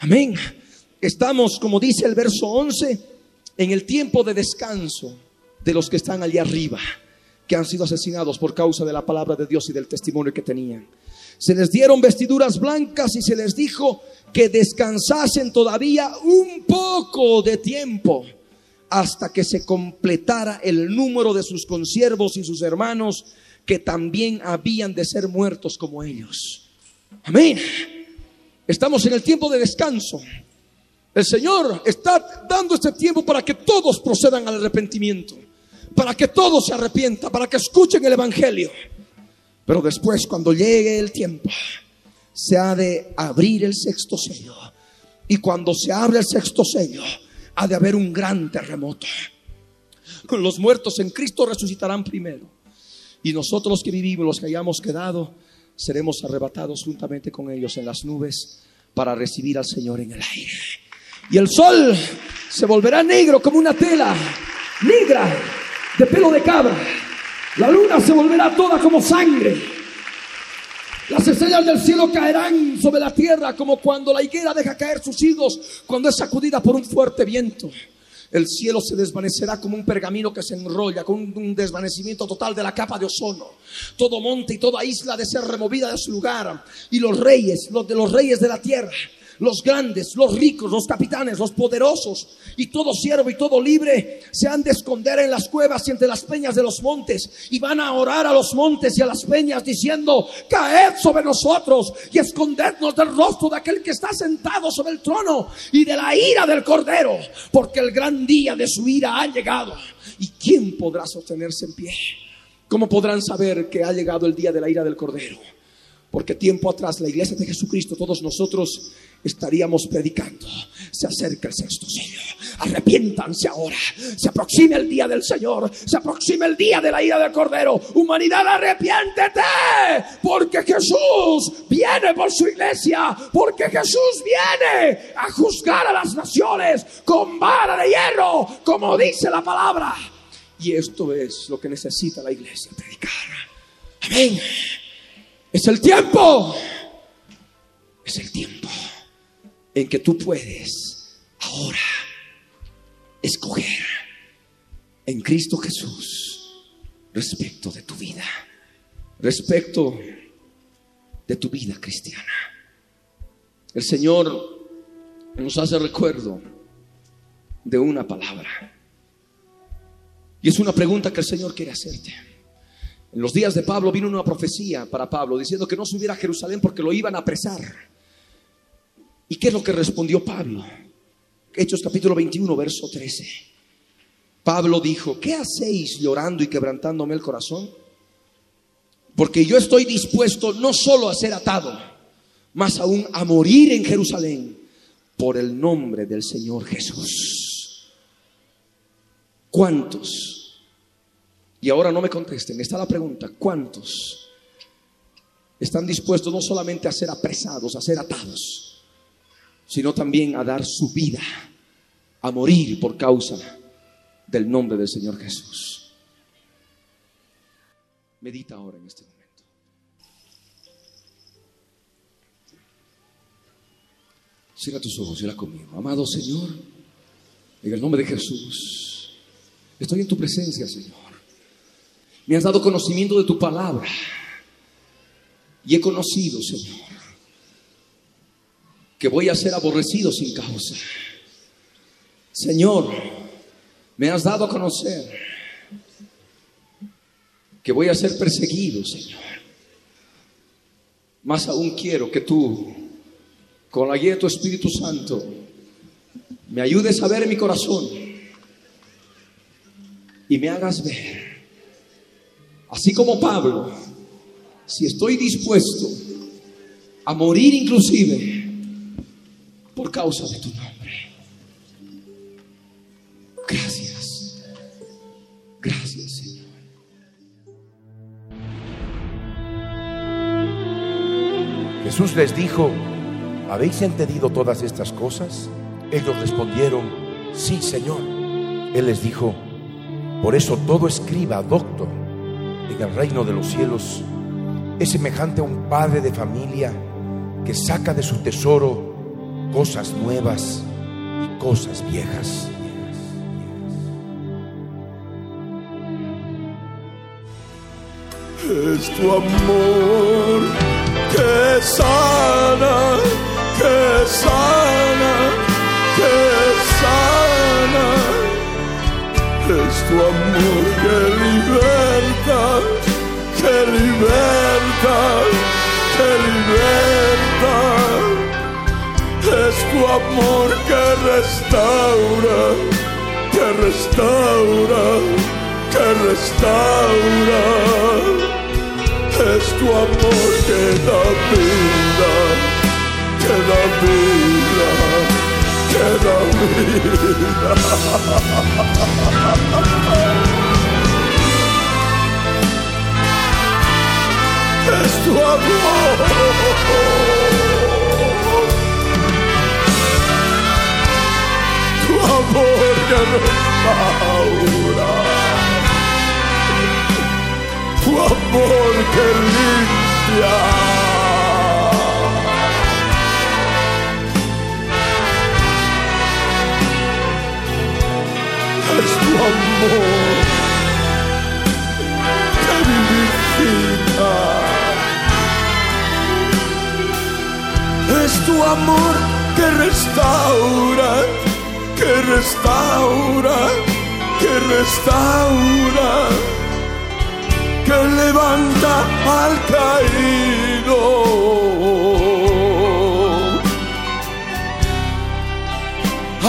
Amén. Estamos, como dice el verso 11, en el tiempo de descanso de los que están allí arriba, que han sido asesinados por causa de la palabra de Dios y del testimonio que tenían. Se les dieron vestiduras blancas y se les dijo que descansasen todavía un poco de tiempo hasta que se completara el número de sus consiervos y sus hermanos que también habían de ser muertos como ellos. Amén. Estamos en el tiempo de descanso. El Señor está dando este tiempo para que todos procedan al arrepentimiento, para que todos se arrepientan, para que escuchen el Evangelio. Pero después, cuando llegue el tiempo, se ha de abrir el sexto sello. Y cuando se abre el sexto sello, ha de haber un gran terremoto. Los muertos en Cristo resucitarán primero. Y nosotros los que vivimos, los que hayamos quedado, seremos arrebatados juntamente con ellos en las nubes para recibir al Señor en el aire. Y el sol se volverá negro como una tela negra de pelo de cabra. La luna se volverá toda como sangre. Las estrellas del cielo caerán sobre la tierra como cuando la higuera deja caer sus higos cuando es sacudida por un fuerte viento. El cielo se desvanecerá como un pergamino que se enrolla, con un desvanecimiento total de la capa de ozono. Todo monte y toda isla de ser removida de su lugar. Y los reyes, los de los reyes de la tierra, los grandes, los ricos, los capitanes, los poderosos y todo siervo y todo libre se han de esconder en las cuevas y entre las peñas de los montes y van a orar a los montes y a las peñas diciendo, caed sobre nosotros y escondednos del rostro de aquel que está sentado sobre el trono y de la ira del cordero, porque el gran día de su ira ha llegado. ¿Y quién podrá sostenerse en pie? ¿Cómo podrán saber que ha llegado el día de la ira del cordero? Porque tiempo atrás la iglesia de Jesucristo, todos nosotros estaríamos predicando. Se acerca el sexto sello. Arrepiéntanse ahora. Se aproxima el día del Señor. Se aproxima el día de la ira del Cordero. Humanidad, arrepiéntete. Porque Jesús viene por su iglesia. Porque Jesús viene a juzgar a las naciones con vara de hierro. Como dice la palabra. Y esto es lo que necesita la iglesia predicar. Amén. Es el tiempo. Es el tiempo en que tú puedes ahora escoger en Cristo Jesús respecto de tu vida, respecto de tu vida cristiana. El Señor nos hace recuerdo de una palabra. Y es una pregunta que el Señor quiere hacerte. En los días de Pablo vino una profecía para Pablo diciendo que no subiera a Jerusalén porque lo iban a apresar. ¿Y qué es lo que respondió Pablo? Hechos capítulo 21, verso 13. Pablo dijo, ¿qué hacéis llorando y quebrantándome el corazón? Porque yo estoy dispuesto no solo a ser atado, más aún a morir en Jerusalén por el nombre del Señor Jesús. ¿Cuántos? Y ahora no me contesten, está la pregunta, ¿cuántos están dispuestos no solamente a ser apresados, a ser atados? sino también a dar su vida, a morir por causa del nombre del Señor Jesús. Medita ahora en este momento. Cierra tus ojos la conmigo. Amado Señor, en el nombre de Jesús, estoy en tu presencia, Señor. Me has dado conocimiento de tu palabra y he conocido, Señor, que voy a ser aborrecido sin causa. Señor, me has dado a conocer que voy a ser perseguido, Señor. Más aún quiero que tú, con la guía de tu Espíritu Santo, me ayudes a ver mi corazón y me hagas ver, Así como Pablo, si estoy dispuesto a morir inclusive por causa de tu nombre. Gracias. Gracias, Señor. Jesús les dijo, ¿habéis entendido todas estas cosas? Ellos respondieron, sí, Señor. Él les dijo, por eso todo escriba, doctor en el reino de los cielos es semejante a un padre de familia que saca de su tesoro cosas nuevas y cosas viejas. Es tu amor que amor que restaura, que restaura, que restaura. Es tu amor que da vida, que da vida, que da vida. Es tu amor. Tu amor que restaura. Tu amor que limpia. Es tu amor que vivifica. Es tu amor que restaura, que restaura, que restaura, que levanta al caído.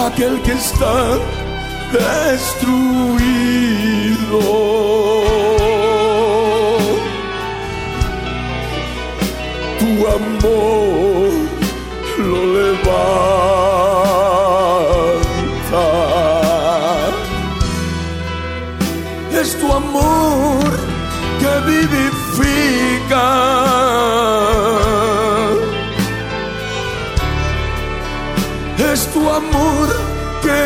Aquel que está destruido. Tu amor Es tu amor que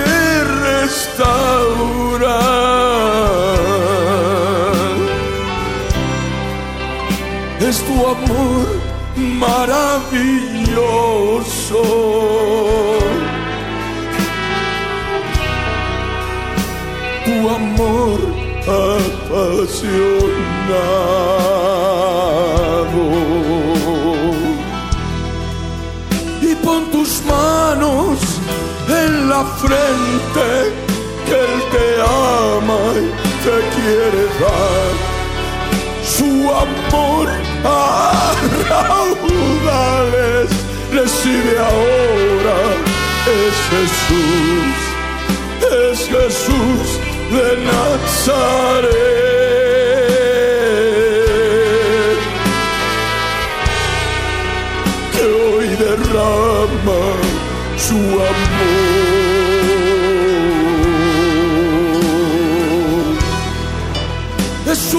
restaura. Es tu amor maravilloso. Tu amor apasionado. La frente que Él te ama y te quiere dar su amor a raudales. Recibe ahora, es Jesús, es Jesús de Nazaret. Que hoy derrama su amor.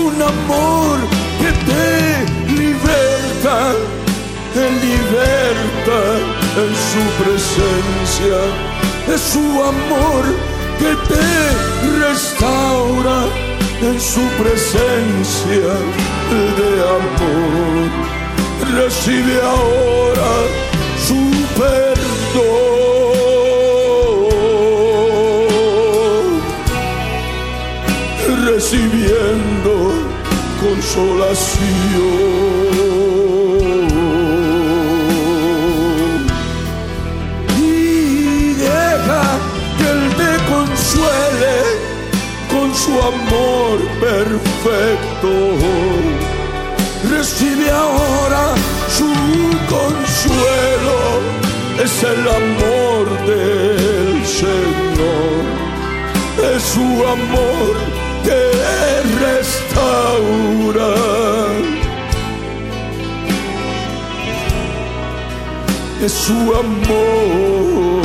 Un amor que te liberta, te liberta en su presencia. Es su amor que te restaura en su presencia de amor. Recibe ahora su perdón, recibiendo consolación. Y deja que Él te consuele con su amor perfecto. Recibe ahora su consuelo, es el amor del Señor, es su amor que restaura. Es su amor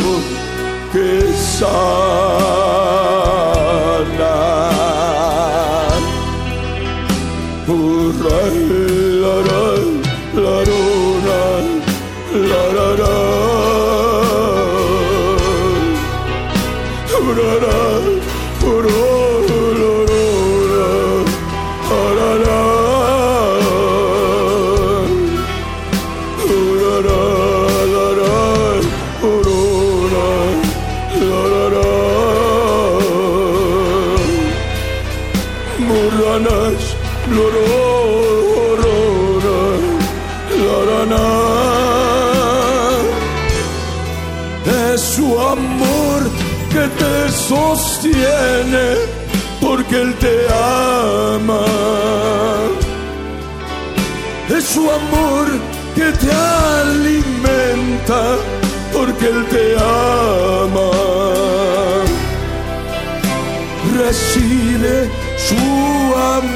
que sana. Su amor.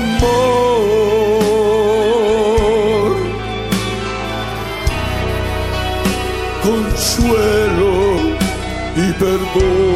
Consuelo y perdón.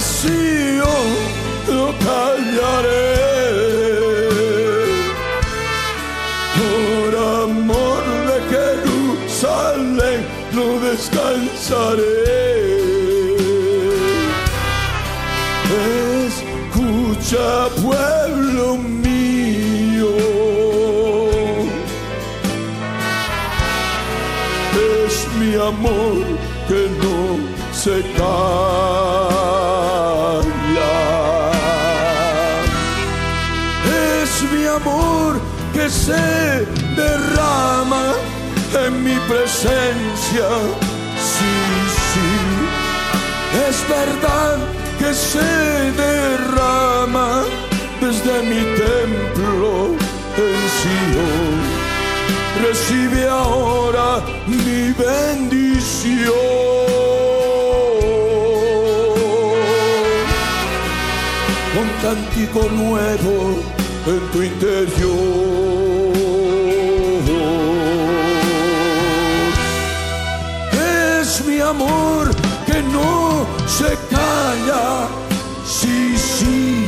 Nació, lo callaré. Por amor de Jerusalén no descansaré. Escucha, pueblo mío. Es mi amor que no se calla se derrama en mi presencia. Sí, sí, es verdad que se derrama desde mi templo en Sion. Recibe ahora mi bendición con cántico nuevo en tu interior. Amor que no se calla, sí, sí,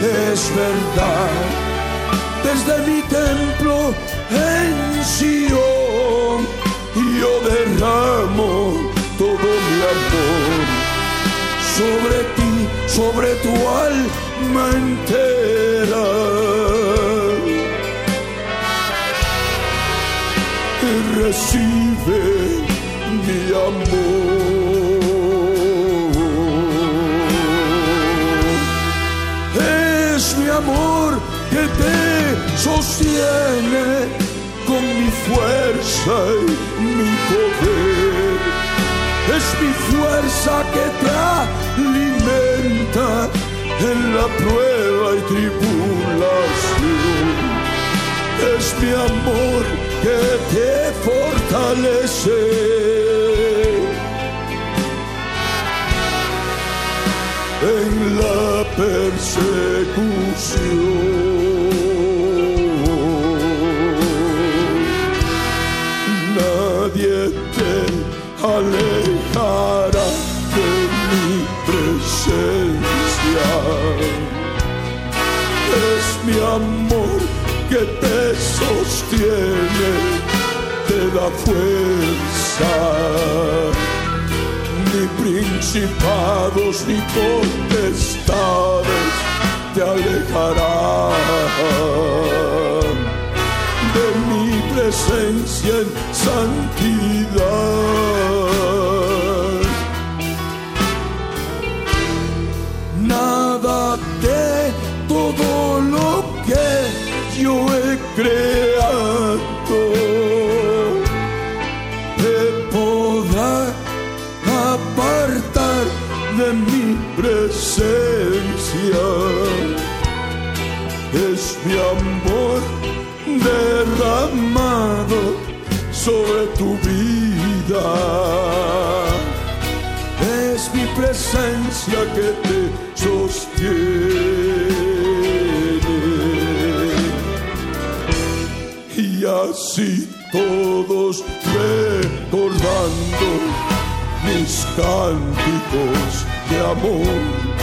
es verdad. Desde mi templo en Sion, yo derramo todo mi amor sobre ti, sobre tu alma entera. Recibe Es mi amor que te sostiene con mi fuerza y mi poder es mi fuerza que te alimenta en la prueba y tribulación. Es mi amor que te fortalece. En la persecución nadie te alejará de mi presencia. Es mi amor que te sostiene, te da fuerza. Principados ni potestades te alejarán de mi presencia en santidad. Nada de todo lo que yo he creado sobre tu vida. Es mi presencia que te sostiene. Y así todos recordando mis cánticos de amor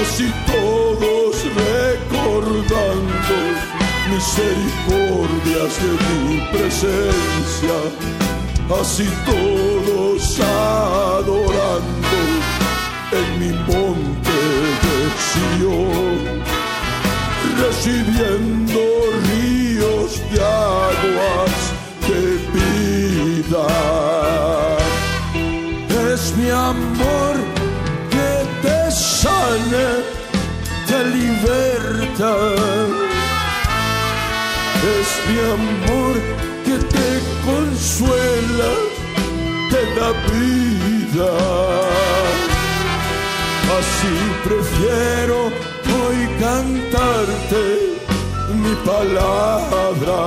así todos recordando misericordias de mi presencia, así todos adorando en mi monte de Sion, recibiendo ríos de aguas de vida. Es mi amor que te sane, te liberta. Es mi amor que te consuela, te da vida. Así prefiero hoy cantarte mi palabra,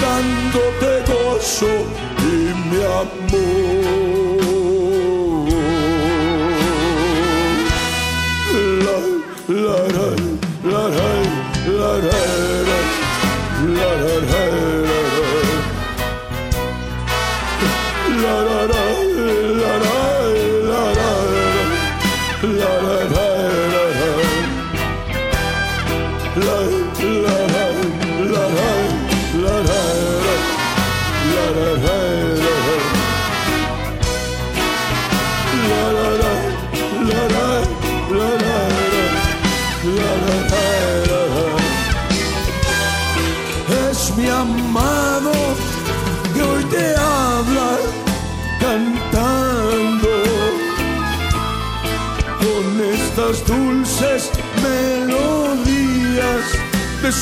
dándote gozo y mi amor.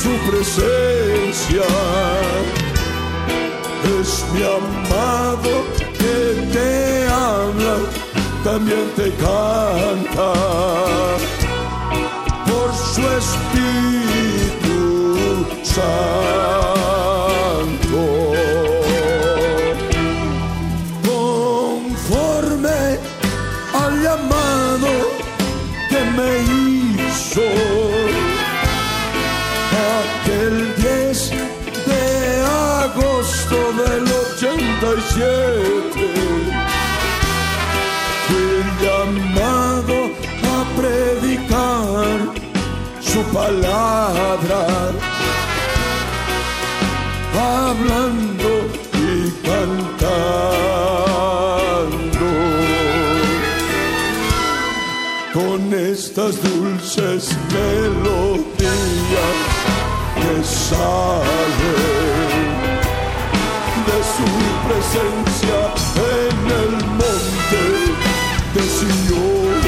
Su presencia. Es mi amado que te habla, también te canta por su Espíritu. 87 fui llamado a predicar su palabra, hablando y cantando. Con estas dulces melodías que salen presencia en el monte de Sion.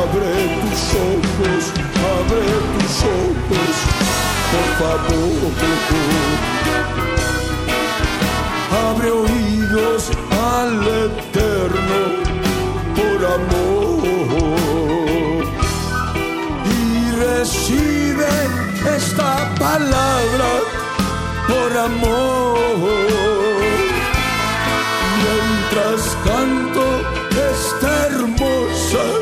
Abre tus ojos, abre tus ojos, por favor. Abre oídos al eterno por amor y recibe esta palabra amor. Mientras canto esta hermosa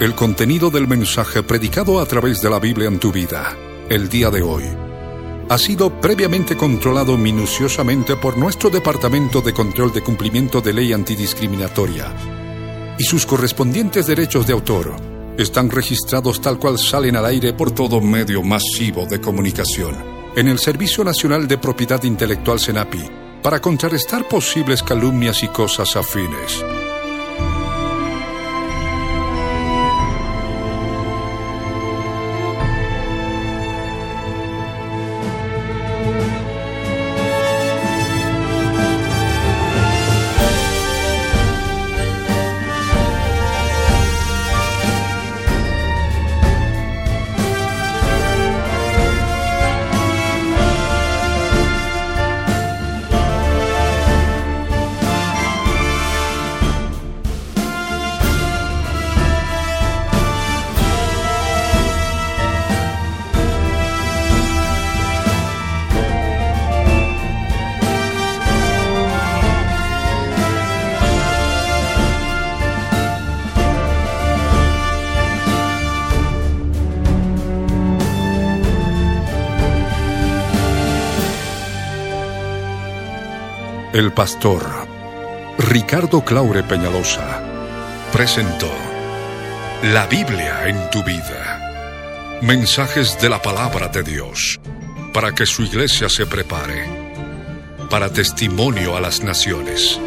El contenido del mensaje predicado a través de la Biblia en tu vida, el día de hoy, ha sido previamente controlado minuciosamente por nuestro Departamento de Control de Cumplimiento de Ley Antidiscriminatoria y sus correspondientes derechos de autor están registrados tal cual salen al aire por todo medio masivo de comunicación en el Servicio Nacional de Propiedad Intelectual SENAPI para contrarrestar posibles calumnias y cosas afines. El pastor Ricardo Claure Peñalosa presentó La Biblia en tu vida. Mensajes de la palabra de Dios para que su iglesia se prepare para testimonio a las naciones.